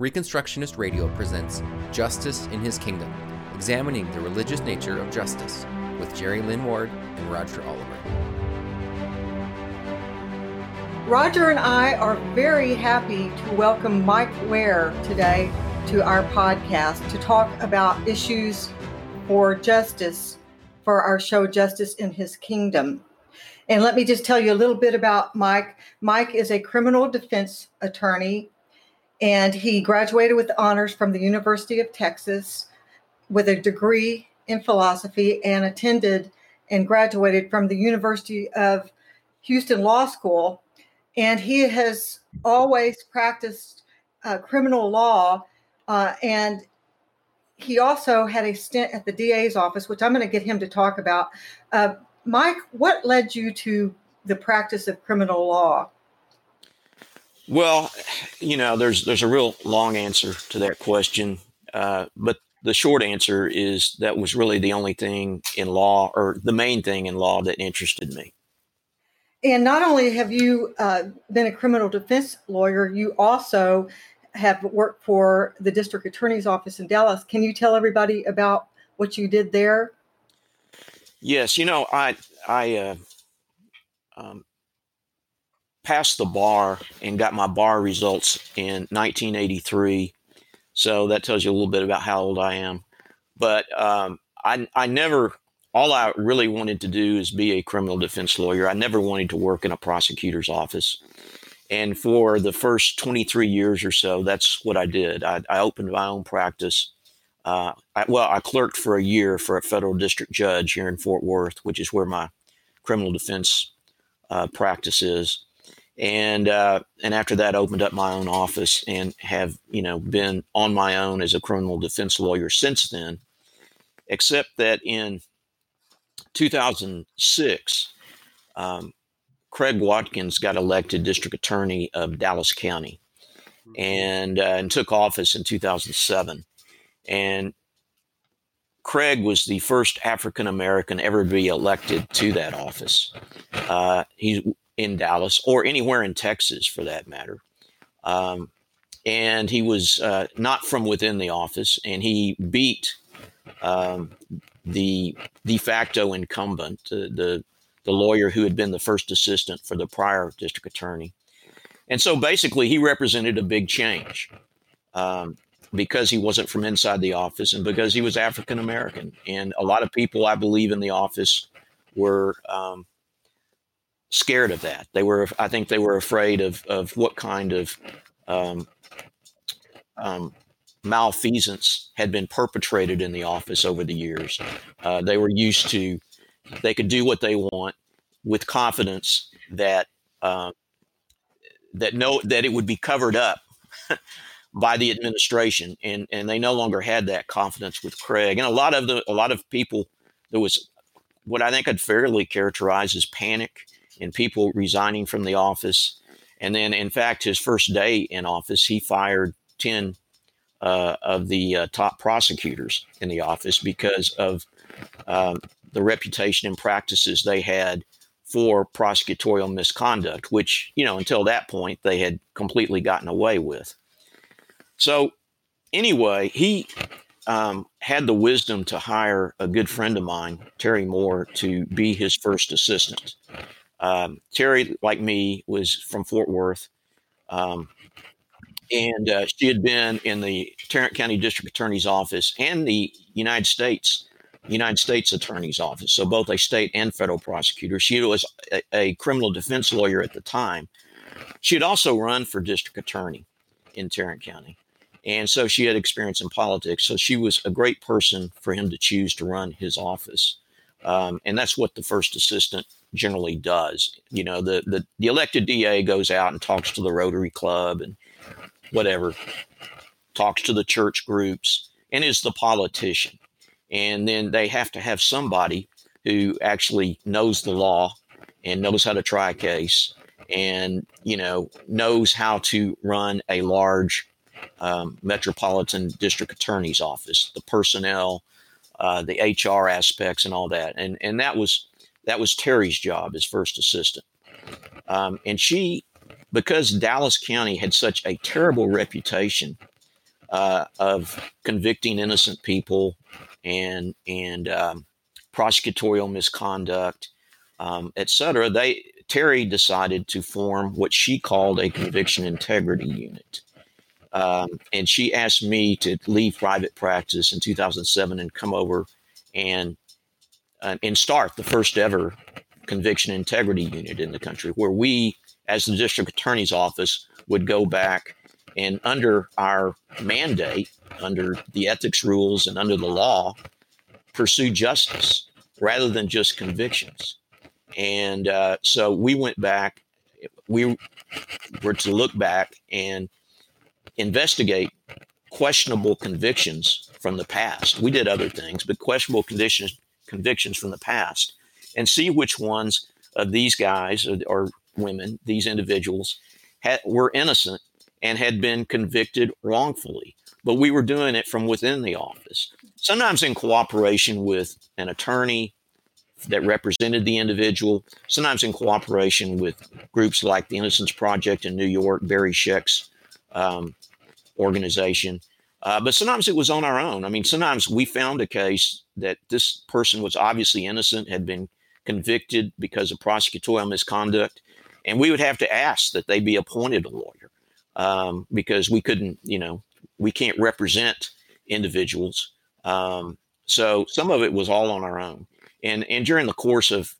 Reconstructionist Radio presents Justice in His Kingdom, examining the religious nature of justice, with Jerri Lynn Ward and Roger Oliver. Roger and I are very happy to welcome Mike Ware today to our podcast to talk about issues for justice for our show Justice in His Kingdom. And let me just tell you a little bit about Mike. Mike is a criminal defense attorney, and he graduated with honors from the University of Texas with a degree in philosophy and attended and graduated from the University of Houston Law School. And he has always practiced uh, criminal law. Uh, and he also had a stint at the DA's office, which I'm going to get him to talk about. Uh, Mike, what led you to the practice of criminal law? Well, you know, there's there's a real long answer to that question, uh, but the short answer is that was really the only thing in law, or the main thing in law that interested me. And not only have you uh, been a criminal defense lawyer, you also have worked for the district attorney's office in Dallas. Can you tell everybody about what you did there? Yes, you know, I I uh, um, passed the bar and got my bar results in 1983. So that tells you a little bit about how old I am. But um, I I never all I really wanted to do is be a criminal defense lawyer. I never wanted to work in a prosecutor's office. And for the first 23 years or so, that's what I did. I, I opened my own practice uh, I, well, I clerked for a year for a federal district judge here in Fort Worth, which is where my criminal defense uh, practice is. And uh, and after that, opened up my own office and have you know been on my own as a criminal defense lawyer since then. Except that in 2006, um, Craig Watkins got elected district attorney of Dallas County, and uh, and took office in 2007. And Craig was the first African American ever to be elected to that office. Uh, he's in Dallas or anywhere in Texas for that matter. Um, and he was uh, not from within the office, and he beat um, the de facto incumbent, uh, the the lawyer who had been the first assistant for the prior district attorney. And so basically, he represented a big change. Um, because he wasn't from inside the office and because he was African American. And a lot of people, I believe, in the office were um, scared of that. They were, I think, they were afraid of of what kind of um, um, malfeasance had been perpetrated in the office over the years. Uh, they were used to, they could do what they want with confidence that uh, that no that it would be covered up by the administration, and and they no longer had that confidence with Craig. And a lot of the a lot of people there was what I think I'd fairly characterize as panic and people resigning from the office. And then, in fact, his first day in office, he fired ten uh, of the uh, top prosecutors in the office because of um, the reputation and practices they had for prosecutorial misconduct, which, you know, until that point, they had completely gotten away with. So, anyway, he um, had the wisdom to hire a good friend of mine, Terri Moore, to be his first assistant. Um, Terri, like me, was from Fort Worth. Um, and uh, she had been in the Tarrant County District Attorney's Office and the United States United States Attorney's Office, so both a state and federal prosecutor. She was a, a criminal defense lawyer at the time. She had also run for district attorney in Tarrant County. And so she had experience in politics. So she was a great person for him to choose to run his office. Um, and that's what the first assistant generally does. You know, the, the, the elected DA goes out and talks to the Rotary Club and whatever, talks to the church groups, and is the politician. And then they have to have somebody who actually knows the law and knows how to try a case and, you know, knows how to run a large um, Metropolitan District Attorney's Office, the personnel, uh, the HR aspects, and all that. And and that was that was Terri's job as first assistant. Um, and she, because Dallas County had such a terrible reputation uh, of convicting innocent people and and um, prosecutorial misconduct, um, et cetera, they Terri decided to form what she called a conviction integrity unit. Um, and she asked me to leave private practice in 2007 and come over and uh, and start the first ever conviction integrity unit in the country, where we, as the district attorney's office, would go back and under our mandate, under the ethics rules and under the law, pursue justice rather than just convictions. And uh, so we went back, we were to look back and investigate questionable convictions from the past. We did other things, but questionable conditions, convictions from the past, and see which ones of these guys or, or women, these individuals, had, were innocent and had been convicted wrongfully. But we were doing it from within the office, sometimes in cooperation with an attorney that represented the individual, sometimes in cooperation with groups like the Innocence Project in New York, Barry Scheck's um, organization. Uh, but sometimes it was on our own. I mean, sometimes we found a case that this person was obviously innocent, had been convicted because of prosecutorial misconduct, and we would have to ask that they be appointed a lawyer um, because we couldn't, you know, we can't represent individuals. Um, so some of it was all on our own. And and during the course of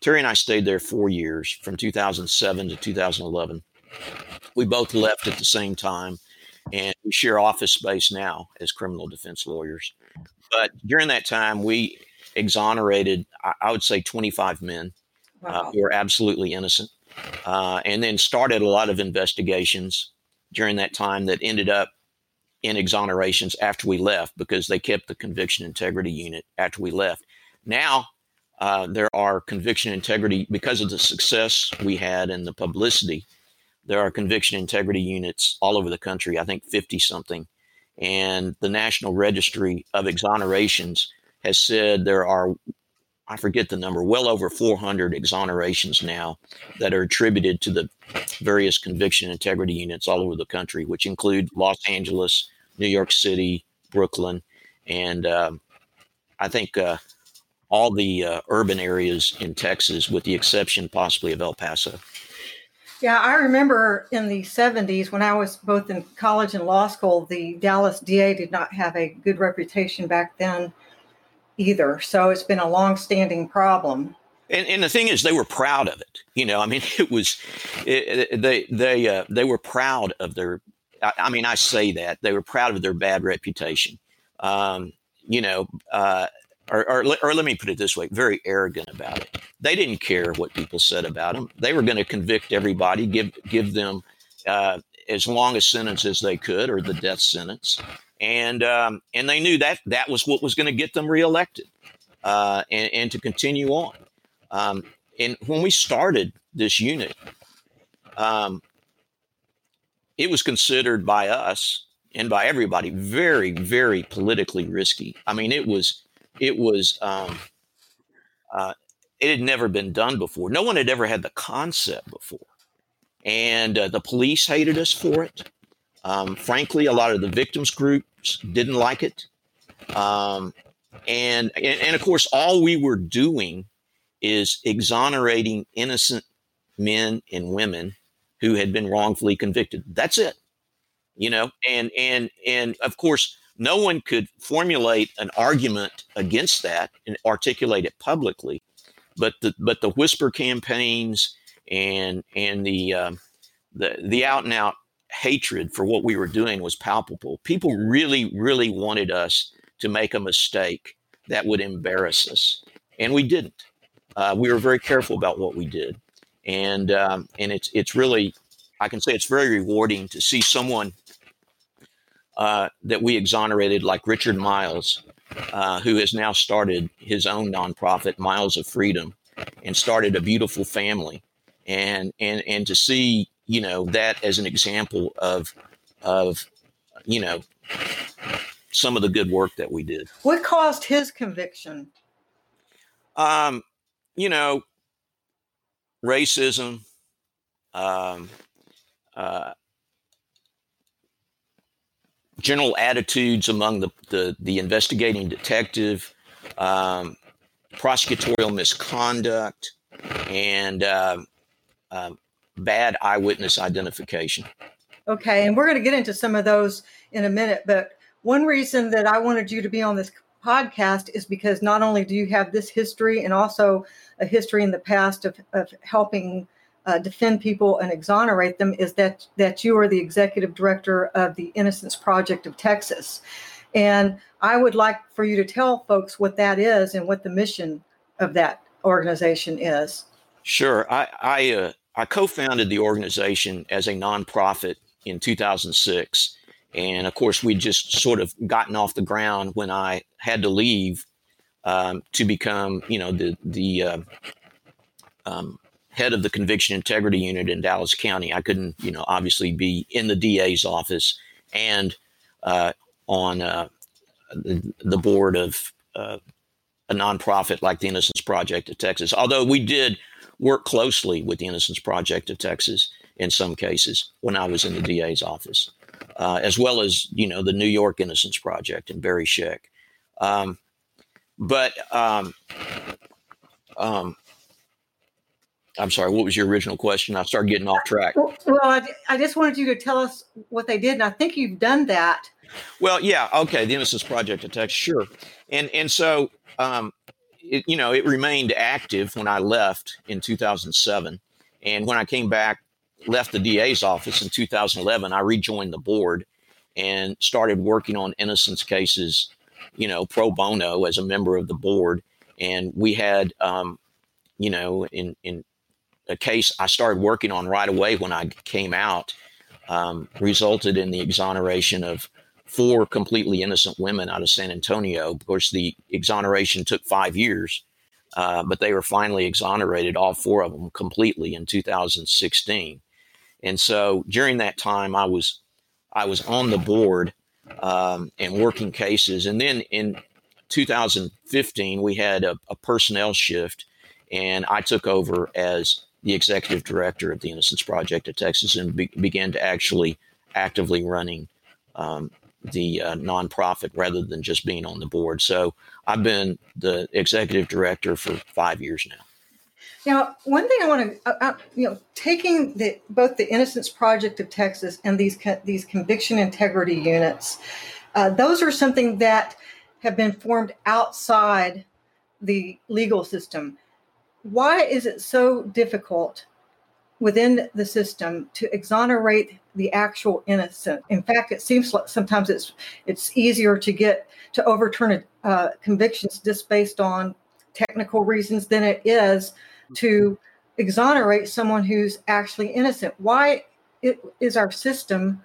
Terri and I stayed there four years, from 2007 to 2011. We both left at the same time, and we share office space now as criminal defense lawyers. But during that time, we exonerated, I would say, 25 men uh, wow. uh, who were absolutely innocent, uh, and then started a lot of investigations during that time that ended up in exonerations after we left because they kept the conviction integrity unit after we left. Now, uh, there are conviction integrity because of the success we had and the publicity. There are conviction integrity units all over the country, I think 50 something. And the National Registry of Exonerations has said there are, I forget the number, well over 400 exonerations now that are attributed to the various conviction integrity units all over the country, which include Los Angeles, New York City, Brooklyn, and um, I think uh, all the uh, urban areas in Texas, with the exception possibly of El Paso. Yeah, I remember in the 70s when I was both in college and law school, the Dallas DA did not have a good reputation back then either. So it's been a long-standing problem. And, and the thing is, they were proud of it. You know, I mean, it was it, they they uh, they were proud of their. I, I, mean, I say that they were proud of their bad reputation. Um, you know, uh, or, or, or, let me put it this way very arrogant about it. They didn't care what people said about them they were going to convict everybody give give them uh, as long a sentence as they could or the death sentence. And um, and they knew that that was what was going to get them reelected uh, and, and to continue on. Um, and when we started this unit um, it was considered by us and by everybody very very politically risky. I mean it was it was um, uh, it had never been done before. No one had ever had the concept before, and uh, the police hated us for it. Um, frankly, a lot of the victims groups didn't like it, um, and, and and of course, all we were doing is exonerating innocent men and women who had been wrongfully convicted. That's it, you know. And and and of course, no one could formulate an argument against that and articulate it publicly. But the but the whisper campaigns and and the um, the the out and out hatred for what we were doing was palpable. People really really wanted us to make a mistake that would embarrass us, and we didn't. Uh, we were very careful about what we did, and um, and it's it's really I can say it's very rewarding to see someone uh, that we exonerated, like Richard Miles, uh, who has now started his own nonprofit, Miles of Freedom, and started a beautiful family. And and and to see you know that as an example of of you know some of the good work that we did. What caused his conviction? Um, you know, racism, um, uh, general attitudes among the, the, the investigating detective, um, prosecutorial misconduct, and uh, uh, bad eyewitness identification. Okay, and we're going to get into some of those in a minute. But one reason that I wanted you to be on this podcast is because not only do you have this history and also a history in the past of, of helping uh, defend people and exonerate them, is that that you are the executive director of the Innocence Project of Texas, and I would like for you to tell folks what that is and what the mission of that organization is. Sure, I I, uh, I co-founded the organization as a nonprofit in 2006 and of course, we'd just sort of gotten off the ground when I had to leave um, to become, you know, the the uh, um, head of the conviction integrity unit in Dallas County. I couldn't, you know, obviously be in the DA's office and uh, on uh, the, board of uh, a nonprofit like the Innocence Project of Texas. Although we did work closely with the Innocence Project of Texas in some cases when I was in the DA's office uh, as well as you know the New York Innocence Project and Barry Scheck. Um, but um, um, I'm sorry, what was your original question? I started getting off track. Well, I, I just wanted you to tell us what they did, and I think you've done that. Well, yeah, okay, the Innocence Project of Texas, sure, and and so um, it, you know it remained active when I left in 2007, and when I came back left the DA's office in 2011, I rejoined the board and started working on innocence cases, you know, pro bono as a member of the board. And we had, um, you know, in, in a case I started working on right away when I came out, um, resulted in the exoneration of four completely innocent women out of San Antonio. Of course, the exoneration took five years. Uh, but they were finally exonerated, all four of them, completely in 2016. And so during that time, I was I was on the board um, and working cases. And then in 2015, we had a, a personnel shift, and I took over as the executive director of the Innocence Project of Texas and be- began to actually actively running um, the uh, nonprofit rather than just being on the board. So I've been the executive director for five years now. Now, one thing I want to, uh, uh, you know, taking the both the Innocence Project of Texas and these these conviction integrity units, uh, those are something that have been formed outside the legal system. Why is it so difficult within the system to exonerate the actual innocent? In fact, it seems like sometimes it's it's easier to get to overturn uh, convictions just based on technical reasons than it is to exonerate someone who's actually innocent. Why is our system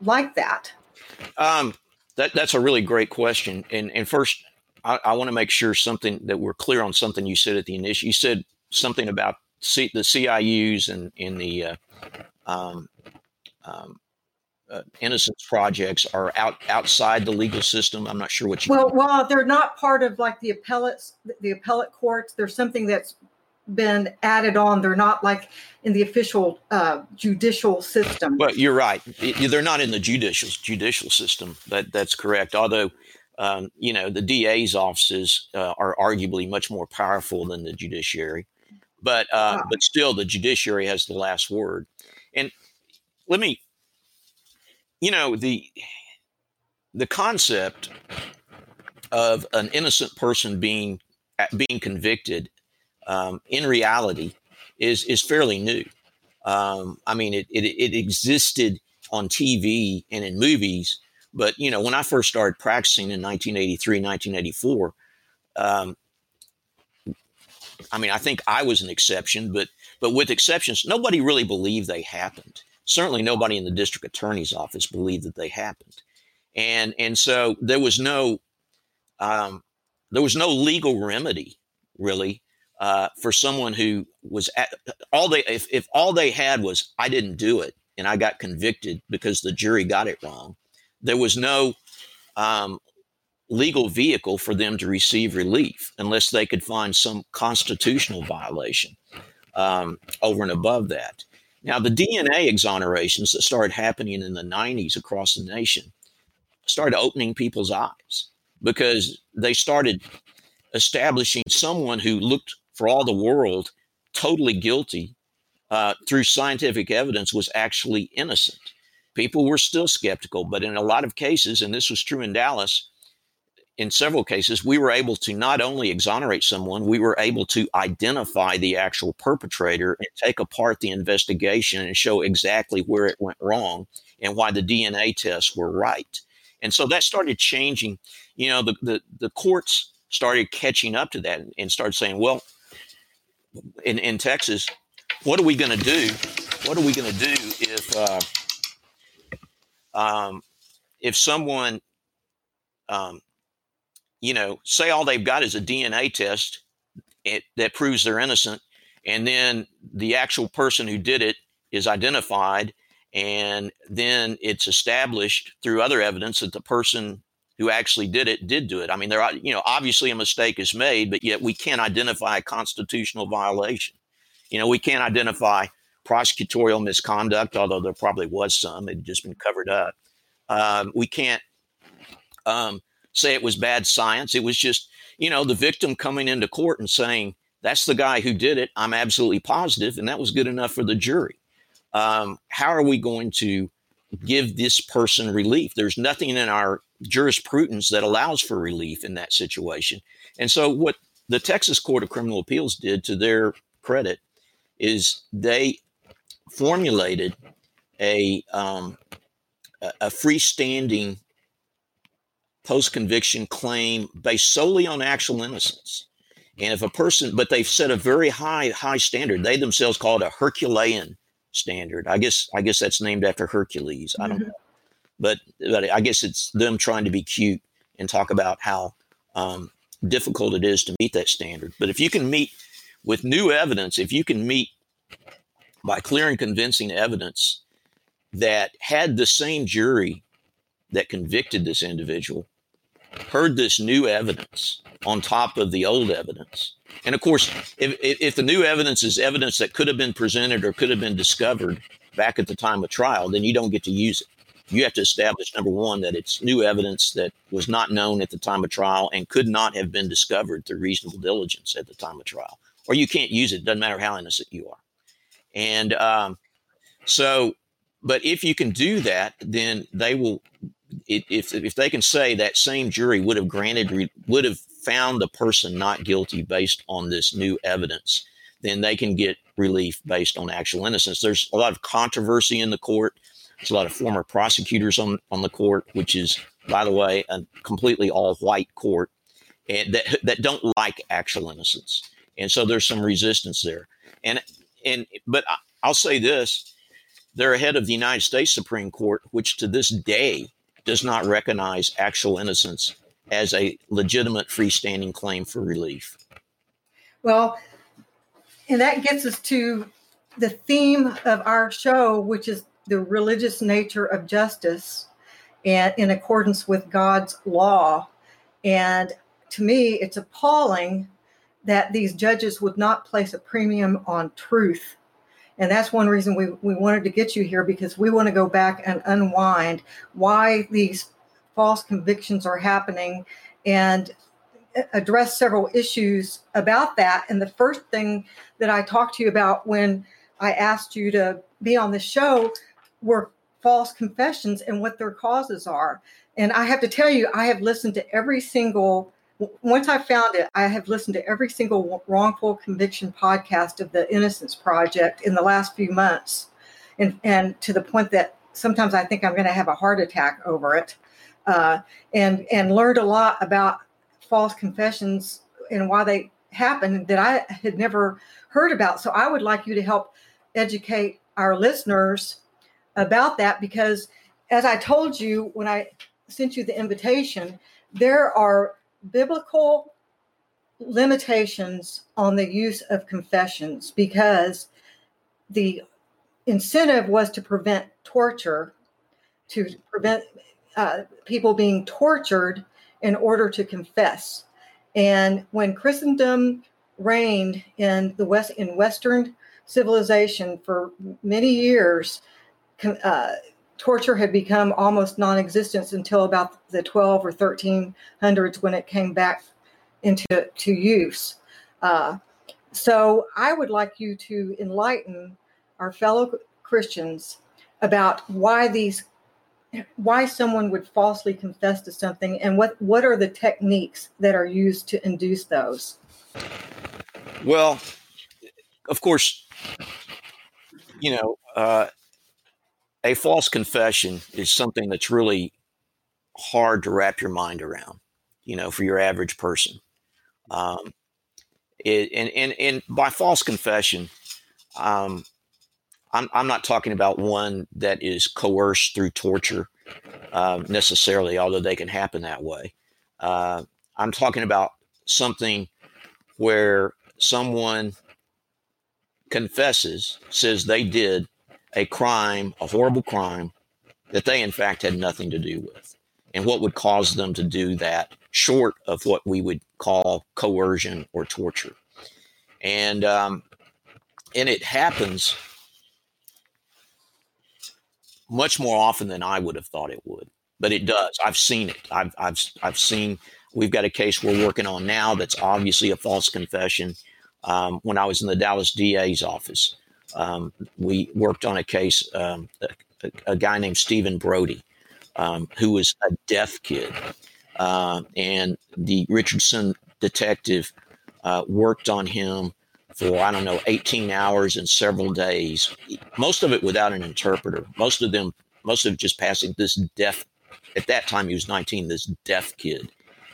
like that? Um, that that's a really great question. And and first, I, I want to make sure something that we're clear on something you said at the initial. You said something about C, the CIUs and in the uh, um, um, uh, innocence projects are out outside the legal system. I'm not sure what you. Well, mean. well, they're not part of like the appellates, the appellate courts. There's something that's been added on. They're not like in the official uh, judicial system. Well, you're right. They're not in the judicial judicial system. That that's correct. Although, um, you know, the DA's offices uh, are arguably much more powerful than the judiciary, but uh, wow. but still, the judiciary has the last word. And let me, you know, the the concept of an innocent person being being convicted um, in reality is is fairly new. Um, I mean, it, it, it existed on TV and in movies, but you know, when I first started practicing in 1983, 1984, um, I mean, I think I was an exception, but but with exceptions, nobody really believed they happened. Certainly, nobody in the district attorney's office believed that they happened, and and so there was no um, there was no legal remedy really uh, for someone who was at, all they if, if all they had was I didn't do it and I got convicted because the jury got it wrong, there was no um, legal vehicle for them to receive relief unless they could find some constitutional violation um, over and above that. Now, the DNA exonerations that started happening in the 90s across the nation started opening people's eyes because they started establishing someone who looked for all the world totally guilty uh, through scientific evidence was actually innocent. People were still skeptical, but in a lot of cases, and this was true in Dallas, in several cases, we were able to not only exonerate someone, we were able to identify the actual perpetrator and take apart the investigation and show exactly where it went wrong and why the DNA tests were right. And so that started changing. You know, the, the, the courts started catching up to that and started saying, well, in, in Texas, what are we going to do? What are we going to do if uh, um, if someone um, you know, say all they've got is a DNA test it, that proves they're innocent, and then the actual person who did it is identified, and then it's established through other evidence that the person who actually did it did do it. I mean, there, are, you know, obviously a mistake is made, but yet we can't identify a constitutional violation. You know, we can't identify prosecutorial misconduct, although there probably was some; it had just been covered up. Um, we can't um, say it was bad science. It was just, you know, the victim coming into court and saying, that's the guy who did it. I'm absolutely positive, And that was good enough for the jury. Um, how are we going to give this person relief? There's nothing in our jurisprudence that allows for relief in that situation. And so, what the Texas Court of Criminal Appeals did to their credit is they formulated a, um, a freestanding post conviction claim based solely on actual innocence. And if a person, but they've set a very high, high standard. They themselves call it a Herculean standard. I guess, I guess that's named after Hercules. I don't mm-hmm. know, but but I guess it's them trying to be cute and talk about how um, difficult it is to meet that standard. But if you can meet with new evidence, if you can meet by clear and convincing evidence that had the same jury that convicted this individual heard this new evidence on top of the old evidence. And of course, if, if the new evidence is evidence that could have been presented or could have been discovered back at the time of trial, then you don't get to use it. You have to establish, number one, that it's new evidence that was not known at the time of trial and could not have been discovered through reasonable diligence at the time of trial. Or you can't use it, doesn't matter how innocent you are. And um, so, but if you can do that, then they will if if they can say that same jury would have granted would have found the person not guilty based on this new evidence, then they can get relief based on actual innocence. There's a lot of controversy in the court. There's a lot of former prosecutors on on the court, which is, by the way, a completely all white court, and that that don't like actual innocence, and so there's some resistance there. And and but I'll say this: they're ahead of the United States Supreme Court, which to this day does not recognize actual innocence as a legitimate freestanding claim for relief. Well, and that gets us to the theme of our show, which is the religious nature of justice and in accordance with God's law. And to me, it's appalling that these judges would not place a premium on truth and that's one reason we, we wanted to get you here because we want to go back and unwind why these false convictions are happening and address several issues about that. And the first thing that I talked to you about when I asked you to be on the show were false confessions and what their causes are. And I have to tell you, I have listened to every single once I found it, I have listened to every single wrongful conviction podcast of the Innocence Project in the last few months, and and to the point that sometimes I think I'm going to have a heart attack over it, uh, and and learned a lot about false confessions and why they happen that I had never heard about. So I would like you to help educate our listeners about that because, as I told you when I sent you the invitation, there are biblical limitations on the use of confessions because the incentive was to prevent torture, to prevent uh, people being tortured in order to confess. And when Christendom reigned in the West in Western civilization for many years, uh, torture had become almost non-existent until about the 12 or 1300s when it came back into to use. Uh, so I would like you to enlighten our fellow Christians about why these why someone would falsely confess to something and what what are the techniques that are used to induce those well of course you know uh, a false confession is something that's really hard to wrap your mind around you know for your average person um, it, and, and, and by false confession um, I'm, I'm not talking about one that is coerced through torture uh, necessarily, although they can happen that way. Uh, I'm talking about something where someone confesses, says they did a crime, a horrible crime that they in fact had nothing to do with. And what would cause them to do that short of what we would call coercion or torture. And um, and it happens much more often than I would have thought it would. But it does. I've seen it. I've I've I've seen. We've got a case we're working on now that's obviously a false confession. Um, when I was in the Dallas DA's office, um, we worked on a case. Um, a, a, guy named Steven Brodie, um, who was a deaf kid, uh, and the Richardson detective uh, worked on him for, I don't know, 18 hours and several days, most of it without an interpreter. Most of them, most of just passing this deaf, at that time he was 19, this deaf kid,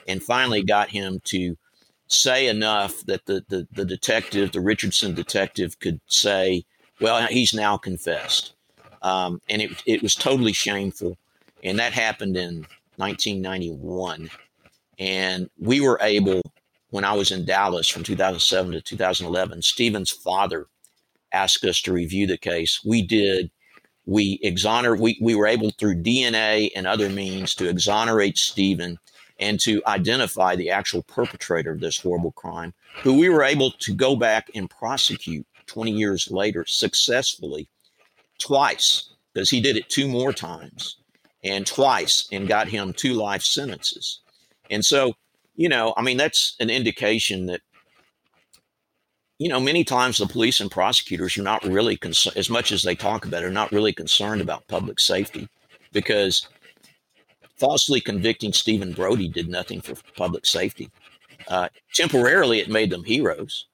and finally got him to say enough that the, the, the detective, the Richardson detective, could say, well, he's now confessed. Um, and it, it was totally shameful. And that happened in 1991. And we were able when I was in Dallas from 2007 to 2011, Steven's father asked us to review the case. We did. We exonerate. We, we were able through DNA and other means to exonerate Steven and to identify the actual perpetrator of this horrible crime, who we were able to go back and prosecute 20 years later successfully twice because he did it two more times and twice and got him two life sentences. And so you know, I mean, that's an indication that, you know, many times the police and prosecutors are not really concerned, as much as they talk about it, are not really concerned about public safety because falsely convicting Steven Brodie did nothing for public safety. Uh, temporarily, it made them heroes,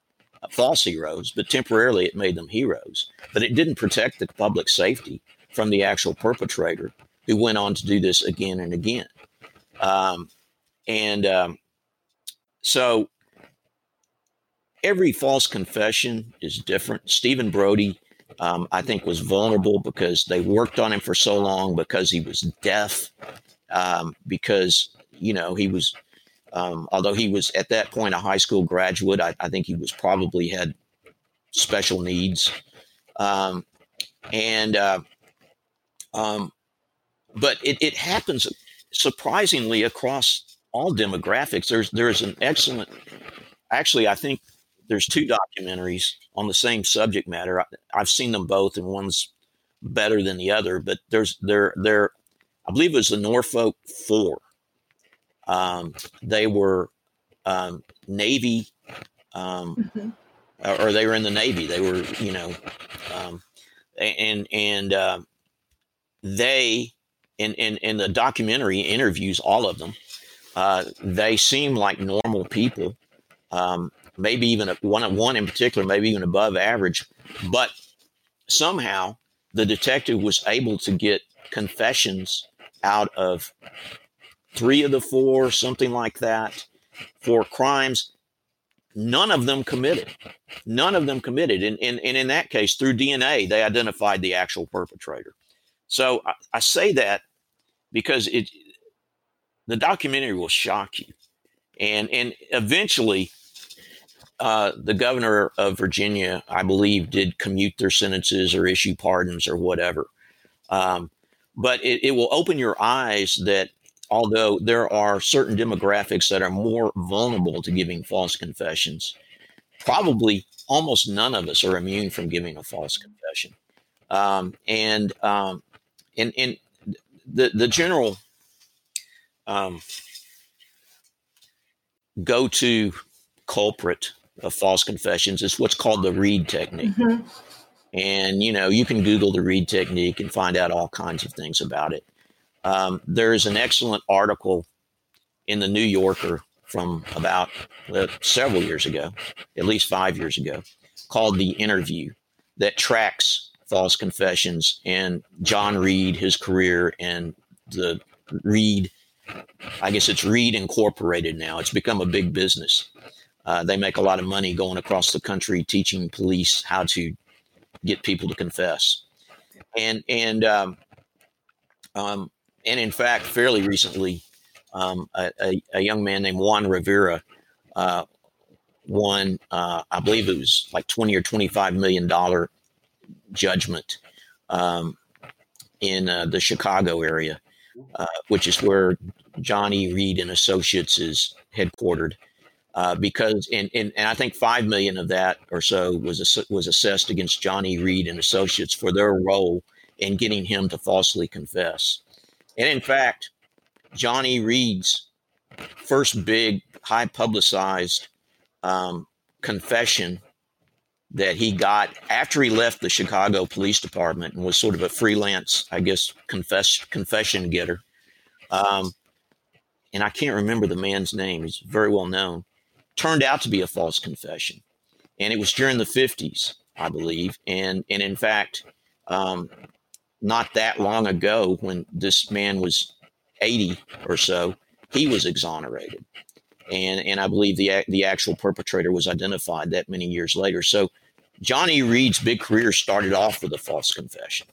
uh, false heroes, but temporarily it made them heroes. But it didn't protect the public safety from the actual perpetrator who went on to do this again and again. Um, and um, so every false confession is different. Steven Brodie, um, I think, was vulnerable because they worked on him for so long because he was deaf, um, because, you know, he was, um, although he was at that point a high school graduate, I, I think he was probably had special needs. Um, and, uh, um, but it, it happens surprisingly across all demographics. There's there's an excellent, actually, I think there's two documentaries on the same subject matter. I, have seen them both, and one's better than the other. But there's there there, I believe it was the Norfolk Four. Um, they were um, Navy, um, mm-hmm. or they were in the Navy. They were you know, um, and and uh, they in, in in the documentary interviews all of them uh, they seem like normal people, um, maybe even a, one one in particular, maybe even above average. But somehow the detective was able to get confessions out of three of the four, something like that, for crimes none of them committed. None of them committed. And, and, and in that case, through DNA, they identified the actual perpetrator. So I, I say that because it, the documentary will shock you. And and eventually, uh, the governor of Virginia, I believe, did commute their sentences or issue pardons or whatever. Um, but it, it will open your eyes that although there are certain demographics that are more vulnerable to giving false confessions, probably almost none of us are immune from giving a false confession. Um, and, um, and, and the the general um, go to culprit of false confessions is what's called the Reid technique. Mhm. And you know, you can Google the Reid technique and find out all kinds of things about it. Um, there's an excellent article in the New Yorker from about uh, several years ago, at least five years ago, called "The Interview," that tracks false confessions and John Reid, his career, and the Reid. I guess it's Reid Incorporated now. It's become a big business. Uh, they make a lot of money going across the country teaching police how to get people to confess. And and um, um, and in fact, fairly recently, um, a, a, a young man named Juan Rivera uh, won, uh, I believe it was like twenty or twenty five million dollar judgment um, in uh, the Chicago area, uh, which is where Johnny Reid and Associates is headquartered. Uh, because and, and and I think five million of that or so was was assessed against Johnny Reid and Associates for their role in getting him to falsely confess. And in fact, Johnny Reid's first big, high publicized um, confession that he got after he left the Chicago Police Department and was sort of a freelance, I guess, confess confession getter. Um, and I can't remember the man's name. He's very well known. Turned out to be a false confession, and it was during the fifties, I believe. And and in fact, um, not that long ago, when this man was eighty or so, he was exonerated, and and I believe the the actual perpetrator was identified that many years later. So Johnny Reid's big career started off with a false confession,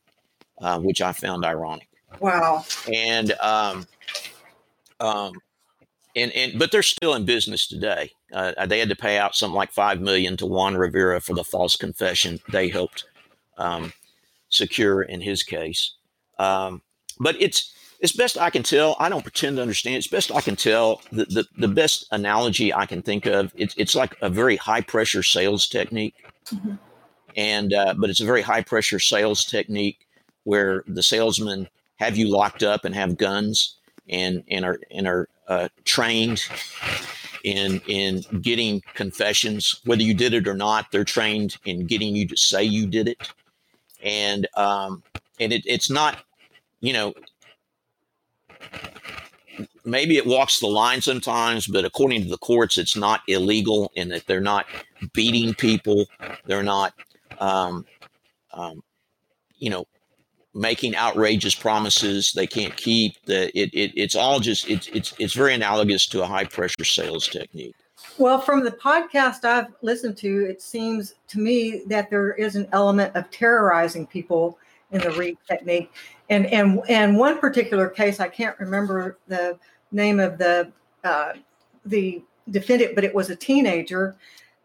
uh, which I found ironic Wow. and um, um, and and but they're still in business today. Uh, they had to pay out something like five million to Juan Rivera for the false confession they helped um, secure in his case. Um, but it's it's best I can tell. I don't pretend to understand. It's best I can tell. The the, the best analogy I can think of. It's it's like a very high pressure sales technique, Mhm. and uh, but it's a very high pressure sales technique where the salesmen have you locked up and have guns and and are and are uh, trained in in getting confessions whether you did it or not they're trained in getting you to say you did it. And um and it, it's not you know maybe it walks the line sometimes but according to the courts it's not illegal in that they're not beating people. They're not um, um, you know making outrageous promises they can't keep. The it, it it's all just it's it's it's very analogous to a high pressure sales technique. Well, from the podcast I've listened to, it seems to me that there is an element of terrorizing people in the Reid technique. And and and one particular case, I can't remember the name of the uh, the defendant, but it was a teenager,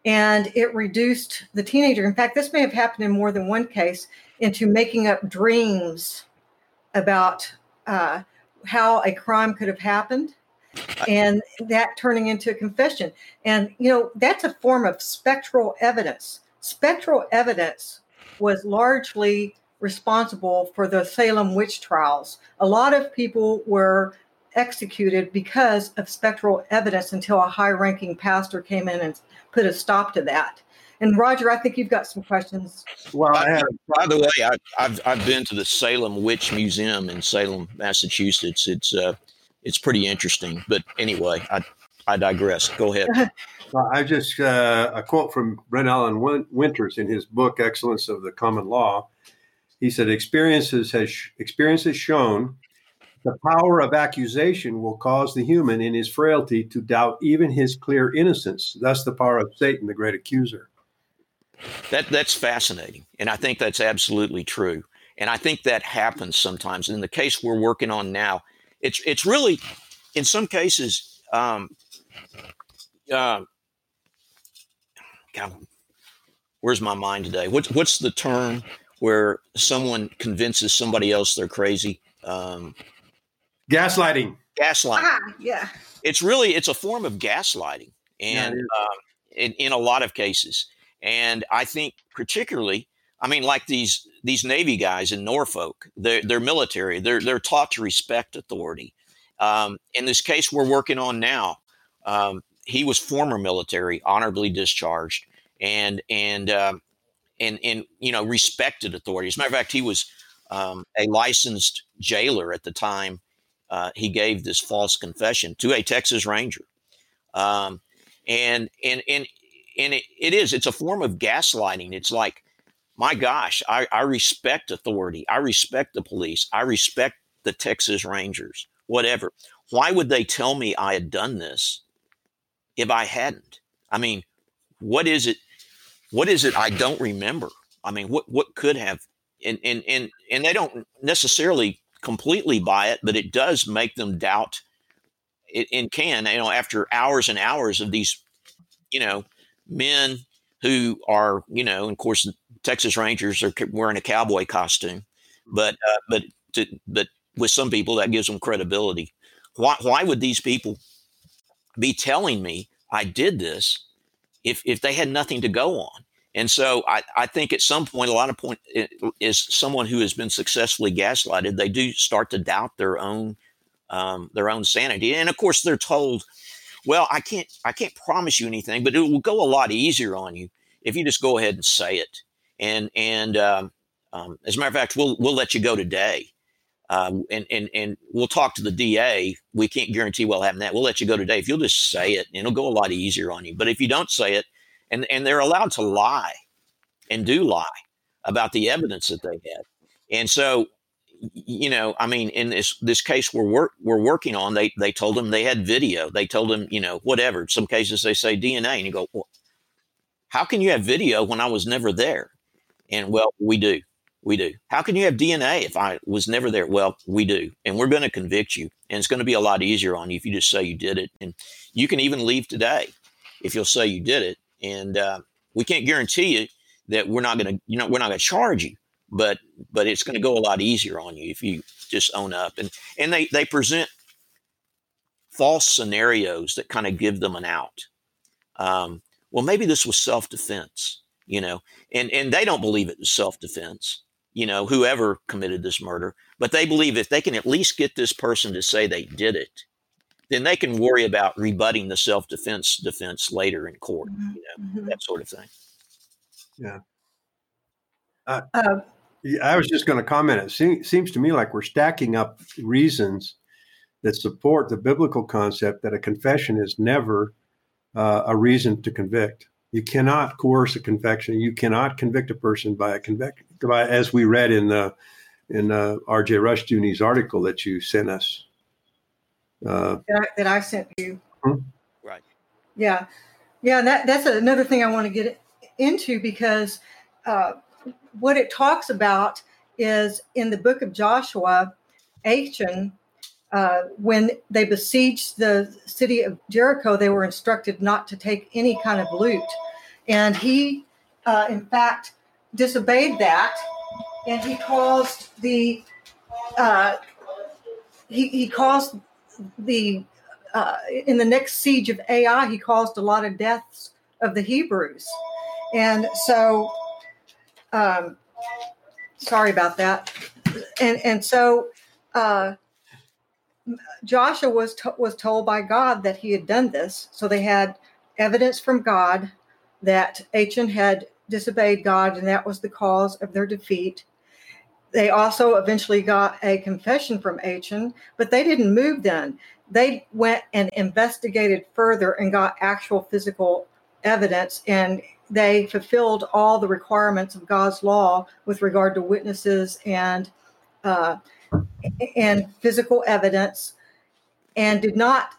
and it reduced the teenager. In fact, this may have happened in more than one case into making up dreams about uh, how a crime could have happened and that turning into a confession. And, you know, that's a form of spectral evidence. Spectral evidence was largely responsible for the Salem witch trials. A lot of people were executed because of spectral evidence until a high ranking pastor came in and put a stop to that. And Roger, I think you've got some questions. Well, I had By the way, I, I've I've been to the Salem Witch Museum in Salem, Massachusetts. It's uh it's pretty interesting. But anyway, I I digress. Go ahead. Well, I just uh, a quote from Brent Allen Win- Winters in his book "Excellence of the Common Law." He said, "Experiences has experience has shown the power of accusation will cause the human in his frailty to doubt even his clear innocence. Thus, the power of Satan, the great accuser." That that's fascinating, and I think that's absolutely true. And I think that happens sometimes. In the case we're working on now, it's it's really, in some cases, um, uh, God, where's my mind today? What's what's the term where someone convinces somebody else they're crazy? Um, Gaslighting. gaslighting. Ah, yeah. It's really it's a form of gaslighting, and it is. um, in, in a lot of cases. And I think particularly, I mean, like these these Navy guys in Norfolk, they're, they're military. They're they're taught to respect authority. Um, in this case we're working on now, um, he was former military, honorably discharged, and and um, and and you know respected authority. As a matter of fact, he was um, a licensed jailer at the time. Uh, he gave this false confession to a Texas Ranger, um, and and and and it, it is it's a form of gaslighting. It's like, my gosh, I, I respect authority. I respect the police. I respect the Texas Rangers. Whatever. Why would they tell me I had done this if I hadn't? I mean, what is it? What is it I don't remember? I mean, what what could have? And and and and they don't necessarily completely buy it, but it does make them doubt. It and can you know after hours and hours of these, you know, men who are you know, of course, Texas Rangers are wearing a cowboy costume, but uh, but to, but with some people that gives them credibility. Why why would these people be telling me I did this if if they had nothing to go on. And so I, I think at some point, a lot of point is someone who has been successfully gaslighted. They do start to doubt their own um, their own sanity, and of course they're told, "Well, I can't I can't promise you anything, but it will go a lot easier on you if you just go ahead and say it." And and um, um, as a matter of fact, we'll we'll let you go today. Um, and, and, and we'll talk to the DA. We can't guarantee we'll have that. We'll let you go today. If you'll just say it, it'll go a lot easier on you. But if you don't say it, and, and they're allowed to lie and do lie about the evidence that they had. And so, you know, I mean, in this this case we're work, we're working on, they they told them they had video. They told them, you know, whatever. Some cases they say DNA, and you go, well, how can you have video when I was never there? And well, we do. We do. How can you have DNA if I was never there? Well, we do. And we're going to convict you. And it's going to be a lot easier on you if you just say you did it. And you can even leave today if you'll say you did it. And uh, we can't guarantee you that we're not going to, you know, we're not going to charge you, but but it's going to go a lot easier on you if you just own up. And and they they present false scenarios that kind of give them an out. Um, well, maybe this was self defense, you know, and and they don't believe it was self defense you know, whoever committed this murder, but they believe if they can at least get this person to say they did it, then they can worry about rebutting the self defense defense later in court, mm-hmm. you know, mm-hmm. that sort of thing. Yeah. Uh, uh, I was just going to comment. It seems, seems to me like we're stacking up reasons that support the biblical concept that a confession is never uh, a reason to convict. You cannot coerce a conviction. You cannot convict a person by a conviction. by, as we read in the in uh, R.J. Rushdoony's article that you sent us. Uh, that, I, that, I, sent you. Hmm? Right. Yeah, yeah. That that's another thing I want to get into because uh, what it talks about is in the book of Joshua, Achan uh, when they besieged the city of Jericho, they were instructed not to take any kind of loot. And he, uh, in fact, disobeyed that, and he caused the uh, he, he caused the uh, in the next siege of Ai, he caused a lot of deaths of the Hebrews, and so um, sorry about that, and and so uh, Joshua was to- was told by God that he had done this. So they had evidence from God that Achan had disobeyed God, and that was the cause of their defeat. They also eventually got a confession from Achan, but they didn't move then. They went and investigated further and got actual physical evidence, and they fulfilled all the requirements of God's law with regard to witnesses and uh, and physical evidence and did not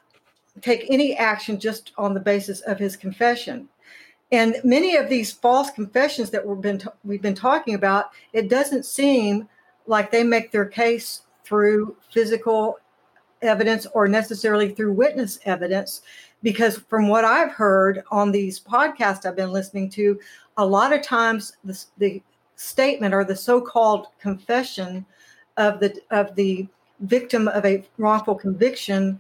take any action just on the basis of his confession. And many of these false confessions that we've been, we've been talking about, it doesn't seem like they make their case through physical evidence or necessarily through witness evidence. Because from what I've heard on these podcasts I've been listening to, a lot of times the, the statement or the so called confession of the of the victim of a wrongful conviction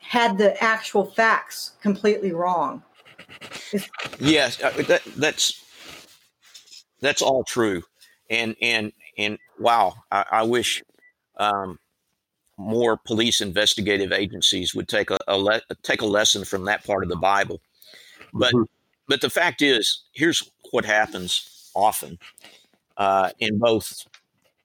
had the actual facts completely wrong. Yes, uh, that, that's that's all true. and and and wow, I, I wish um, more police investigative agencies would take a, a le- take a lesson from that part of the Bible. But mm-hmm. but the fact is, here's what happens often uh, in both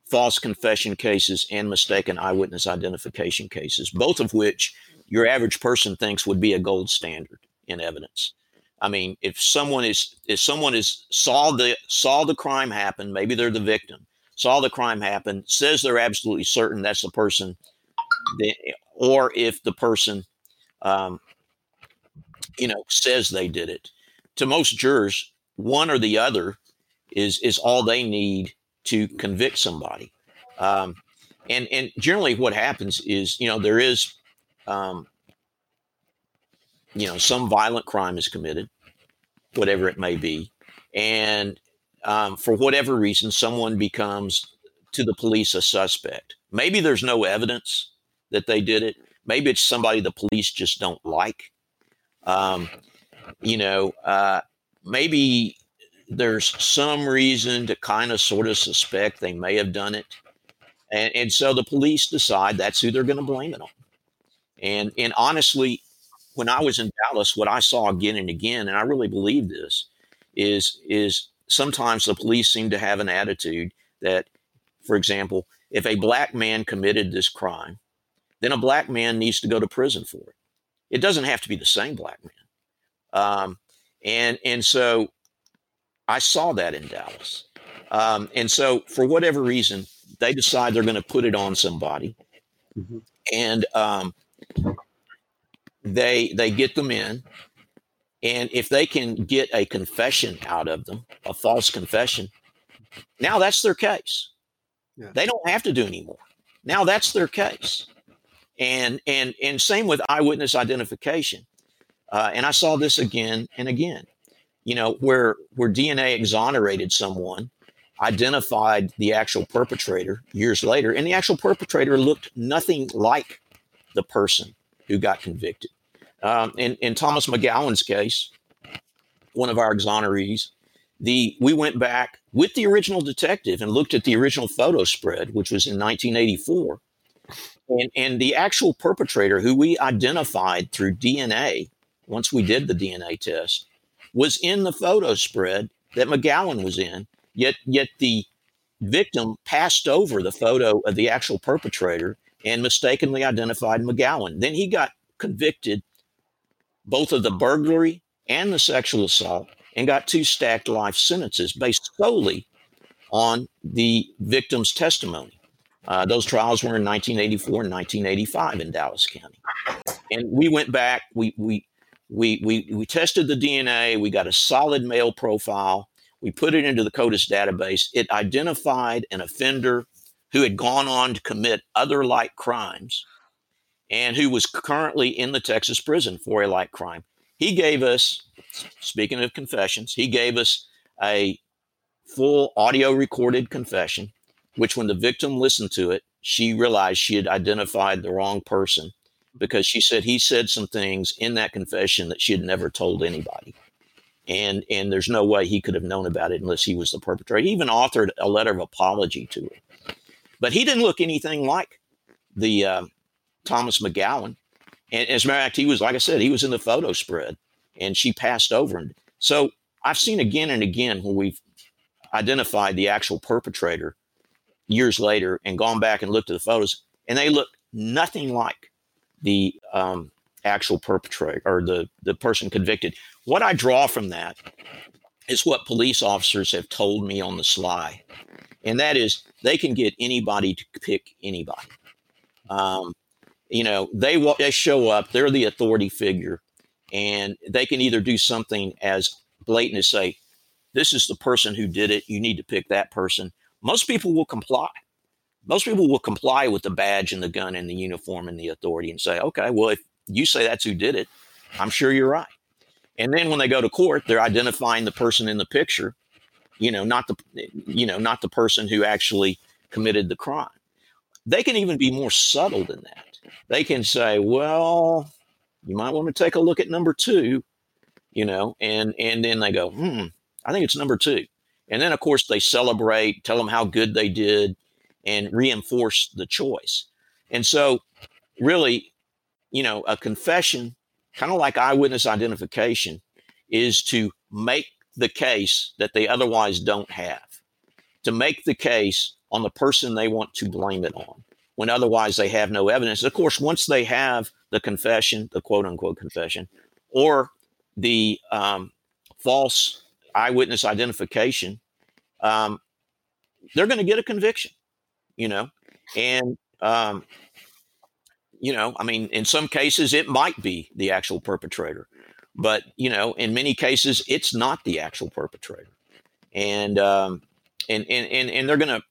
false confession cases and mistaken eyewitness identification cases, both of which your average person thinks would be a gold standard in evidence. I mean, if someone is if someone is saw the saw the crime happen, maybe they're the victim, saw the crime happen, says they're absolutely certain that's the person, or if the person, um, you know, says they did it. To most jurors, one or the other is is all they need to convict somebody. Um, and and generally, what happens is, you know, there is, um, you know, some violent crime is committed whatever it may be. And um, for whatever reason, someone becomes to the police a suspect. Maybe there's no evidence that they did it. Maybe it's somebody the police just don't like. Um, you know, uh, maybe there's some reason to kind of sort of suspect they may have done it. And, and so the police decide that's who they're going to blame it on. And, and honestly, when I was in Dallas, what I saw again and again, and I really believe this, is is sometimes the police seem to have an attitude that, for example, if a black man committed this crime, then a black man needs to go to prison for it. It doesn't have to be the same black man. Um, and and so I saw that in Dallas. Um, and so for whatever reason, they decide they're going to put it on somebody. Mm-hmm. And um, they they get them in and if they can get a confession out of them a false confession now that's their case yeah. they don't have to do anymore now that's their case and and and same with eyewitness identification uh, and i saw this again and again you know where where dna exonerated someone identified the actual perpetrator years later and the actual perpetrator looked nothing like the person who got convicted. Um, in, in Thomas McGowan's case, one of our exonerees, the we went back with the original detective and looked at the original photo spread, which was in 1984. And, and the actual perpetrator, who we identified through DNA, once we did the DNA test, was in the photo spread that McGowan was in. Yet, yet the victim passed over the photo of the actual perpetrator and mistakenly identified McGowan. Then he got convicted both of the burglary and the sexual assault and got two stacked life sentences based solely on the victim's testimony. Uh, those trials were in 1984 and 1985 in Dallas County. And we went back, we, we, we, we, we tested the DNA, we got a solid male profile, we put it into the CODIS database. It identified an offender who had gone on to commit other like crimes and who was currently in the Texas prison for a like crime. He gave us, speaking of confessions, he gave us a full audio recorded confession, which when the victim listened to it, she realized she had identified the wrong person because she said he said some things in that confession that she had never told anybody. And and there's no way he could have known about it unless he was the perpetrator. He even authored a letter of apology to her. But he didn't look anything like the uh, Thomas McGowan. And as a matter of fact, he was, like I said, he was in the photo spread and she passed over. And so I've seen again and again when we've identified the actual perpetrator years later and gone back and looked at the photos, and they look nothing like the um, actual perpetrator or the, the person convicted. What I draw from that is what police officers have told me on the sly and that is they can get anybody to pick anybody. Um, you know, they they show up, they're the authority figure, and they can either do something as blatant as say, "This is the person who did it. You need to pick that person." Most people will comply. Most people will comply with the badge and the gun and the uniform and the authority and say, "Okay, well, if you say that's who did it, I'm sure you're right." And then when they go to court, they're identifying the person in the picture you know, not the, you know, not the person who actually committed the crime. They can even be more subtle than that. They can say, well, you might want to take a look at number two, you know, and, and then they go, hmm, I think it's number two. And then, of course, they celebrate, tell them how good they did, and reinforce the choice. And so, really, you know, a confession, kind of like eyewitness identification, is to make the case that they otherwise don't have, to make the case on the person they want to blame it on when otherwise they have no evidence. Of course, once they have the confession, the quote unquote confession, or the um, false eyewitness identification, um, they're going to get a conviction, you know, and um, you know, I mean, in some cases it might be the actual perpetrator, but you know, in many cases it's not the actual perpetrator, and um, and and and, and they're going to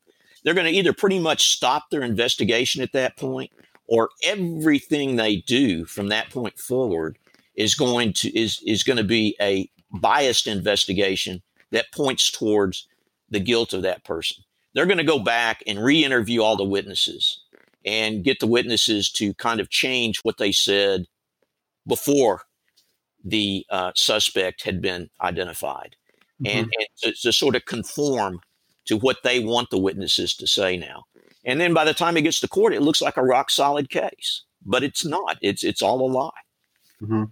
they're going to either pretty much stop their investigation at that point, or everything they do from that point forward is going to is is going to be a biased investigation that points towards the guilt of that person. They're going to go back and re-interview all the witnesses and get the witnesses to kind of change what they said before the uh, suspect had been identified, mm-hmm. and, and to, to sort of conform to what they want the witnesses to say now. And then by the time it gets to court, it looks like a rock solid case, but it's not. It's it's all a lie. Mm-hmm.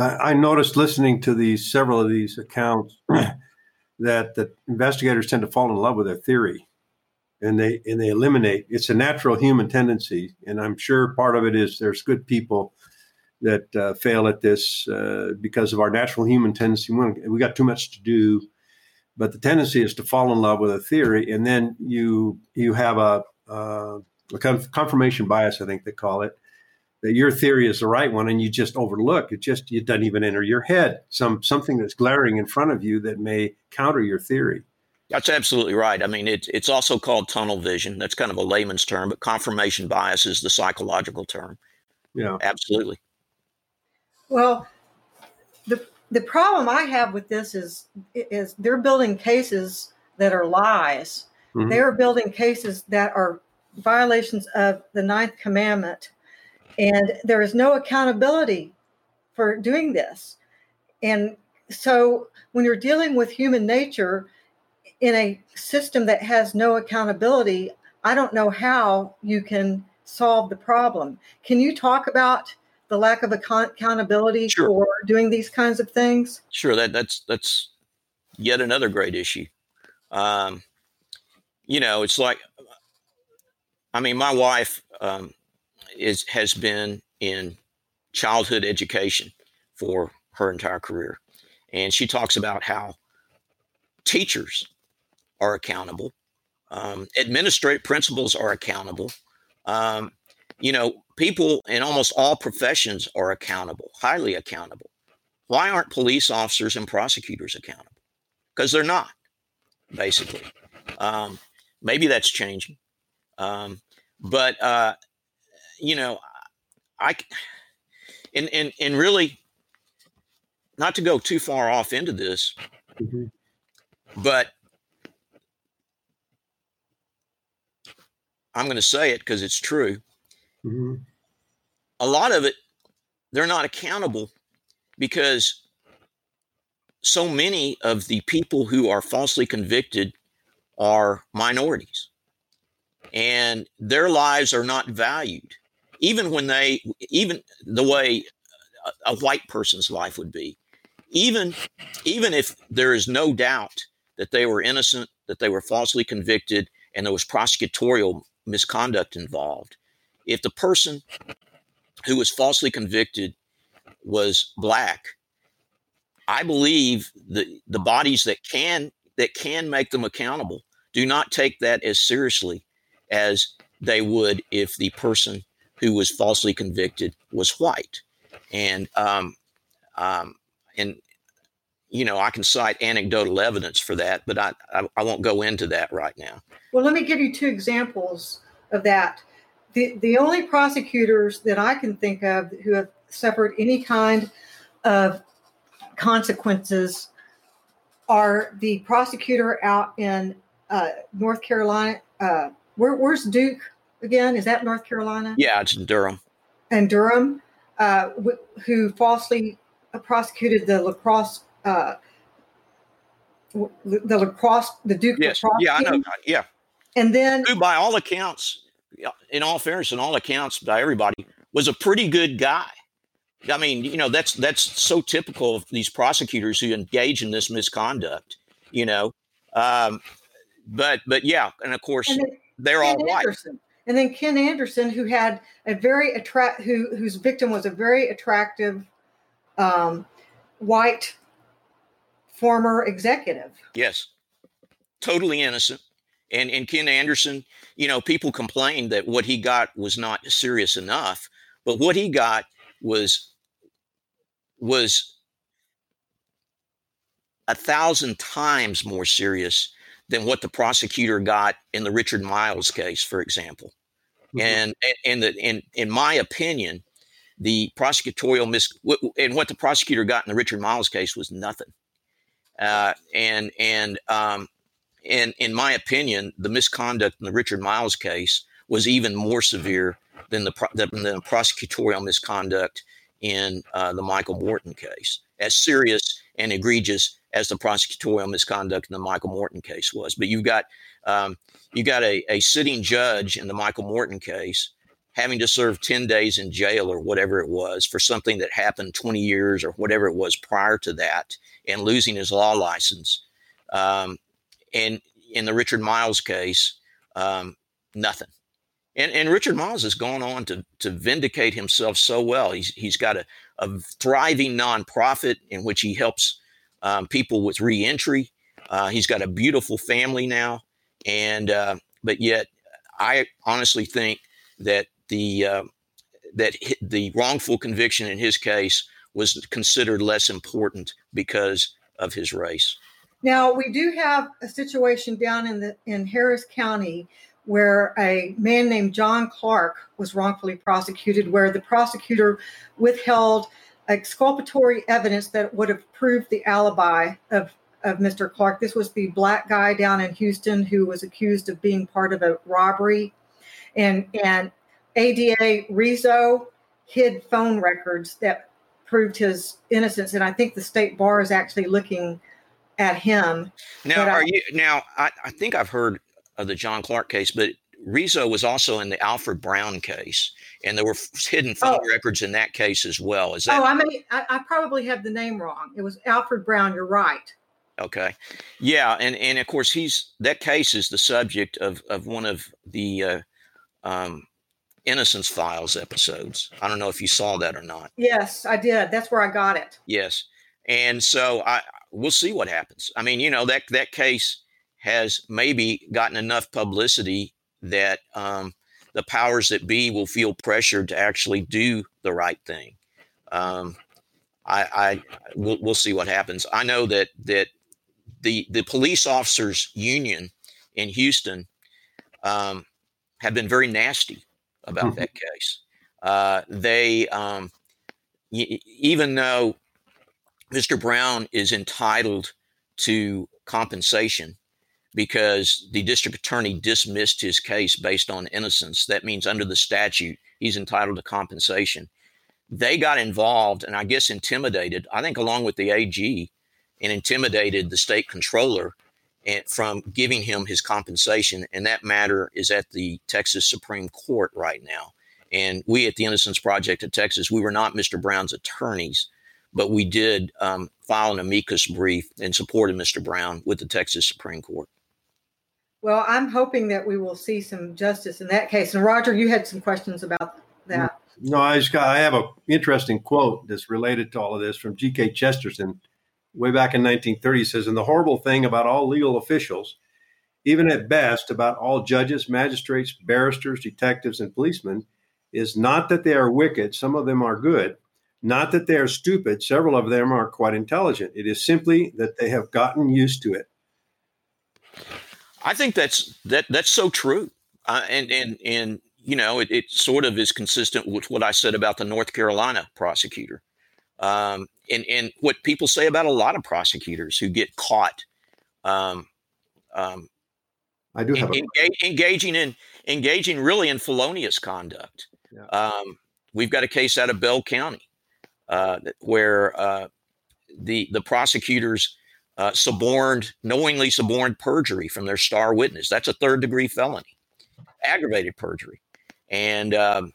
I, I, noticed listening to these several of these accounts that the investigators tend to fall in love with their theory, and they and they eliminate. It's a natural human tendency, and I'm sure part of it is there's good people that uh, fail at this uh, because of our natural human tendency. We got too much to do but the tendency is to fall in love with a theory, and then you you have a, uh, a confirmation bias, I think they call it, that your theory is the right one, and you just overlook it. Just it doesn't even enter your head. Some something that's glaring in front of you that may counter your theory. That's absolutely right. I mean, it, it's also called tunnel vision. That's kind of a layman's term, but confirmation bias is the psychological term. Yeah, absolutely. Well, the the problem I have with this is is they're building cases that are lies. Mm-hmm. They are building cases that are violations of the ninth commandment, and there is no accountability for doing this. And so, when you're dealing with human nature in a system that has no accountability, I don't know how you can solve the problem. Can you talk about? the lack of accountability sure. for doing these kinds of things? Sure, that that's that's yet another great issue. Um, you know, it's like, I mean, my wife um, is has been in childhood education for her entire career, and she talks about how teachers are accountable, um, administrative principals are accountable. Um, you know, people in almost all professions are accountable, highly accountable. Why aren't police officers and prosecutors accountable? Because they're not, basically. Um, maybe that's changing. Um, but, uh, you know, I, and, and, and really, not to go too far off into this, mm-hmm. but I'm going to say it because it's true. Mm-hmm. A lot of it, they're not accountable because so many of the people who are falsely convicted are minorities and their lives are not valued even when they even the way a, a, white person's life would be even even if there is no doubt that they were innocent that they were falsely convicted and there was prosecutorial misconduct involved if the person who was falsely convicted was black, I believe the the bodies that can that can make them accountable do not take that as seriously as they would if the person who was falsely convicted was white. And um, um, and you know, I can cite anecdotal evidence for that, but I, I, I won't go into that right now. Well, let me give you two examples of that the, the only prosecutors that I can think of who have suffered any kind of consequences are the prosecutor out in uh, North Carolina. Uh, where, where's Duke again? Is that North Carolina? Yeah, it's in Durham. And Durham, uh, wh- who falsely prosecuted the lacrosse uh, the lacrosse, the Duke yes, lacrosse yeah, I know, yeah. And then Who, by all accounts, in all fairness, in all accounts, by everybody, was a pretty good guy. I mean, you know, that's that's so typical of these prosecutors who engage in this misconduct. You know, um, but but yeah, and of course and then they're all Ken white. And then Ken Anderson, who had a very attract, who whose victim was a very attractive um, white former executive. Yes, totally innocent. And and Ken Anderson, you know, people complained that what he got was not serious enough, but what he got was was a thousand times more serious than what the prosecutor got in the Richard Miles case, for example. Mhm. And and the in in my opinion, the prosecutorial mis and what the prosecutor got in the Richard Miles case was nothing. Uh, and and um, and in my opinion, the misconduct in the Richard Miles case was even more severe than the than the prosecutorial misconduct in uh, the Michael Morton case, as serious and egregious as the prosecutorial misconduct in the Michael Morton case was. But you've got um, you got a, a sitting judge in the Michael Morton case having to serve 10 days in jail or whatever it was for something that happened 20 years or whatever it was prior to that and losing his law license. Um, and in the Richard Miles case, um, nothing. And, and Richard Miles has gone on to, to vindicate himself so well. He's, he's got a, a thriving nonprofit in which he helps um, people with reentry. Uh, he's got a beautiful family now. And, uh, but yet, I honestly think that the, uh, that the wrongful conviction in his case was considered less important because of his race. Now we do have a situation down in the in Harris County where a man named John Clark was wrongfully prosecuted, where the prosecutor withheld exculpatory evidence that would have proved the alibi of of Mr. Clark. This was the black guy down in Houston who was accused of being part of a robbery, and and ADA Rizzo hid phone records that proved his innocence, and I think the state bar is actually looking at him. Now, But I- are you now? I, I think I've heard of the John Clark case, but Rizzo was also in the Alfred Brown case, and there were hidden phone Oh. records in that case as well. Is that Oh, I mean, I, I probably have the name wrong. It was Alfred Brown. You're right. Okay? Yeah, and and of course he's that case is the subject of of one of the uh, um, Innocence Files episodes. I don't know if you saw that or not. Yes, I did. That's where I got it. Yes, and so I we'll see what happens. I mean, you know that that case has maybe gotten enough publicity that um, the powers that be will feel pressured to actually do the right thing. Um, I, I we'll, we'll see what happens. I know that that the the police officers union in Houston um, have been very nasty about that case. Uh, they um, y- even though Mr. Brown is entitled to compensation because the district attorney dismissed his case based on innocence. That means under the statute, he's entitled to compensation. They got involved and I guess intimidated, I think, along with the AG, and intimidated the state controller and from giving him his compensation. And that matter is at the Texas Supreme Court right now. And we at the Innocence Project of Texas, we were not Mr. Brown's attorneys but we did um, file an amicus brief in support of Mr. Brown with the Texas Supreme Court. Well, I'm hoping that we will see some justice in that case. And Roger, you had some questions about that. No, I just got, I have a interesting quote that's related to all of this from G.K. Chesterton, way back in 1930. He says, "And the horrible thing about all legal officials, even at best, about all judges, magistrates, barristers, detectives, and policemen, is not that they are wicked. Some of them are good." Not that they are stupid, several of them are quite intelligent. It is simply that they have gotten used to it. I think that's that that's so true, uh, and and and you know it, it sort of is consistent with what I said about the North Carolina prosecutor, um, and and what people say about a lot of prosecutors who get caught. Um, um, I do have engaging in engaging really in felonious conduct. Yeah. Um, we've got a case out of Bell County uh, where uh, the the prosecutors uh, suborned, knowingly suborned perjury from their star witness. That's a third degree felony, aggravated perjury. And um,